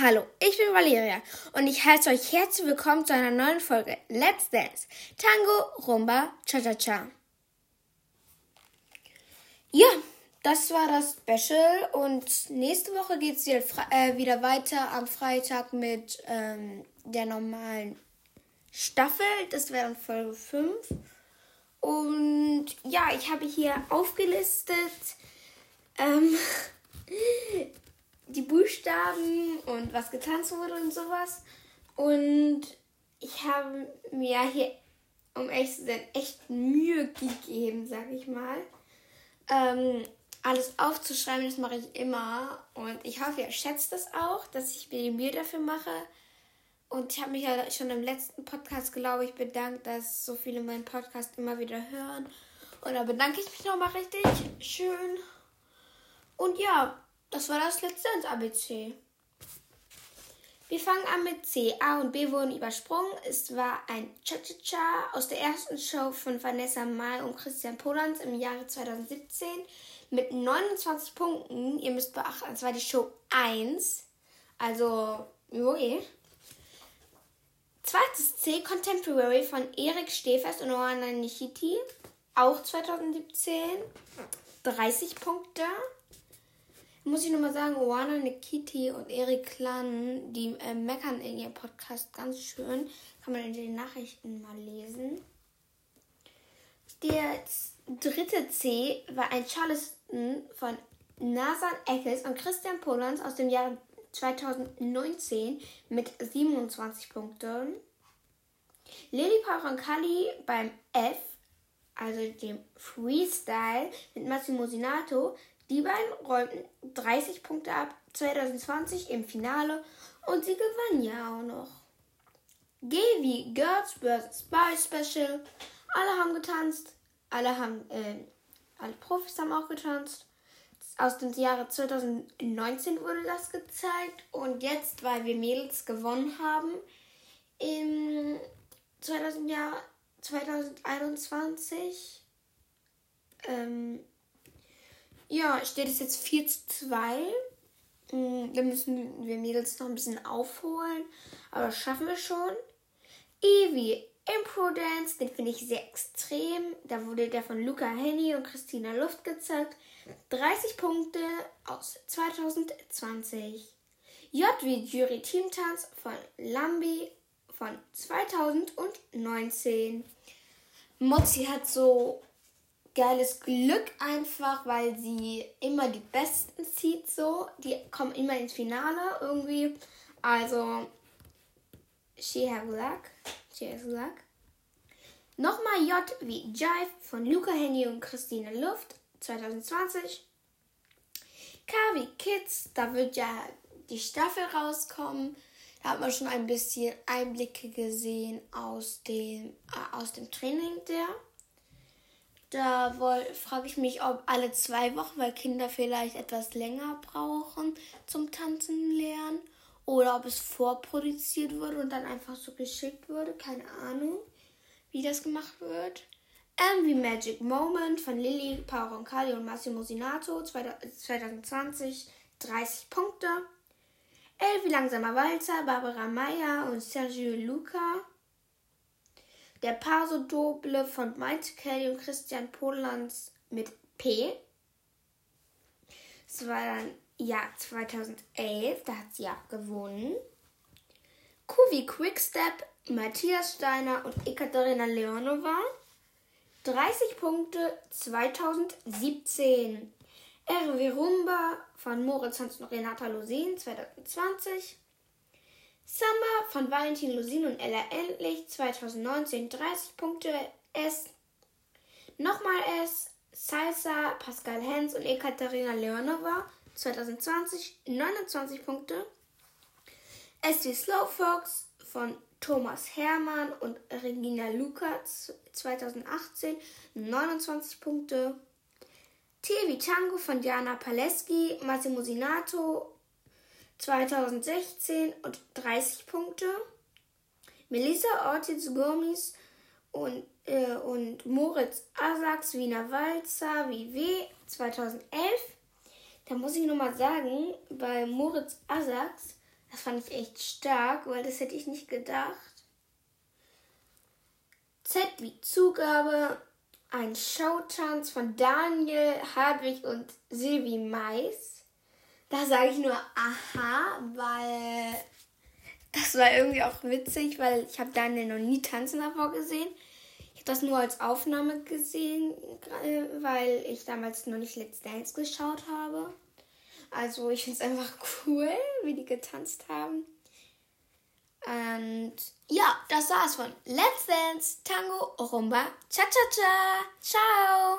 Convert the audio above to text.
Hallo, ich bin Valeria und ich heiße euch herzlich willkommen zu einer neuen Folge Let's Dance Tango, Rumba, Cha-Cha-Cha. Ja, das war das Special und nächste Woche geht es wieder, äh, wieder, weiter am Freitag mit ähm, der normalen Staffel. Das wäre dann Folge 5. Und ja, ich habe hier aufgelistet ähm, die Buchstaben und was getanzt wurde und sowas. Und ich habe mir hier, um echt zu sein, echt Mühe gegeben, sag ich mal. Ähm, alles aufzuschreiben, das mache ich immer. Und ich hoffe, ihr schätzt das auch, dass ich mir die Mühe dafür mache. Und ich habe mich ja schon im letzten Podcast, glaube ich, bedankt, dass so viele meinen Podcast immer wieder hören. Und da bedanke ich mich nochmal richtig schön. Und ja, das war das letzte ins ABC. Wir fangen an mit C. A und B wurden übersprungen. Es war ein Cha-Cha-Cha aus der ersten Show von Vanessa Mai und Christian Polans im Jahre 2017 mit 29 Punkten. Ihr müsst beachten, es war die Show 1. Also, joe. Zweites C, Contemporary von Erik Stefers und Oana Nishiti. Auch 2017. 30 Punkte. Muss ich nochmal sagen, Oana Nikiti und Erik Klan, die äh, meckern in ihrem Podcast ganz schön. Kann man in den Nachrichten mal lesen. Der dritte C war ein Charleston von Nathan Eccles und Christian Polans aus dem Jahr 2019 mit 27 Punkten. Lily Parancali beim F, also dem Freestyle mit Massimo Sinato. Die beiden räumten 30 Punkte ab 2020 im Finale und sie gewannen ja auch noch. G wie Girls vs. Boys Special. Alle haben getanzt. Alle haben, äh, alle Profis haben auch getanzt aus dem Jahre 2019 wurde das gezeigt und jetzt, weil wir Mädels gewonnen haben, im 2000 Jahr 2021, ähm, ja, steht es jetzt 4 zu 2. Mm, da müssen wir Mädels noch ein bisschen aufholen, aber das schaffen wir schon. Evi Impro Dance, den finde ich sehr extrem. Da wurde der von Luca Henny und Christina Luft gezeigt. 30 Punkte aus 2020. J wie Jury Teamtanz von Lambi von 2019. Mozzi hat so geiles Glück einfach, weil sie immer die Besten zieht so. Die kommen immer ins Finale irgendwie. Also, she have luck. She has luck. Nochmal J wie Jive von Luca Henny und Christine Luft 2020. KW Kids, da wird ja die Staffel rauskommen. Da hat man schon ein bisschen Einblicke gesehen aus dem, äh, aus dem Training der. Da frage ich mich, ob alle zwei Wochen, weil Kinder vielleicht etwas länger brauchen zum Tanzen lernen. Oder ob es vorproduziert wurde und dann einfach so geschickt wurde. Keine Ahnung, wie das gemacht wird. MV Magic Moment von Lilly Pauroncalli und Massimo Sinato 2020 30 Punkte. Elvi Langsamer Walzer, Barbara Meyer und Sergio Luca. Der Paso Doble von Maite Kelly und Christian Polans mit P. Das war dann Jahr 2011, da hat sie ja gewonnen. Kuvi Quickstep, Matthias Steiner und Ekaterina Leonova. 30 Punkte 2017. RW Rumba von Moritz Hans und Renata Lusin 2020. Samba von Valentin Lusin und Ella Endlich 2019 30 Punkte S. Nochmal S. Salsa, Pascal Hens und Ekaterina Leonova 2020 29 Punkte. S wie Slowfox von Thomas Hermann und Regina Luca 2018 29 Punkte. TV Tango von Diana Paleski, Massimo Sinato 2016 und 30 Punkte. Melissa Ortiz Gomis und, äh, und Moritz Asax Wiener Walzer WW 2011. Da muss ich nochmal sagen, bei Moritz Asax Das fand ich echt stark, weil das hätte ich nicht gedacht. Z wie Zugabe, ein Showtanz von Daniel, Hartwig und Silvi Mais. Da sage ich nur aha, weil das war irgendwie auch witzig, weil ich habe Daniel noch nie tanzen davor gesehen. Ich habe das nur als Aufnahme gesehen, weil ich damals noch nicht Let's Dance geschaut habe. Also ich finde es einfach cool, wie die getanzt haben. Und ja, das war's von Let's Dance Tango Rumba Cha Cha Cha. Ciao!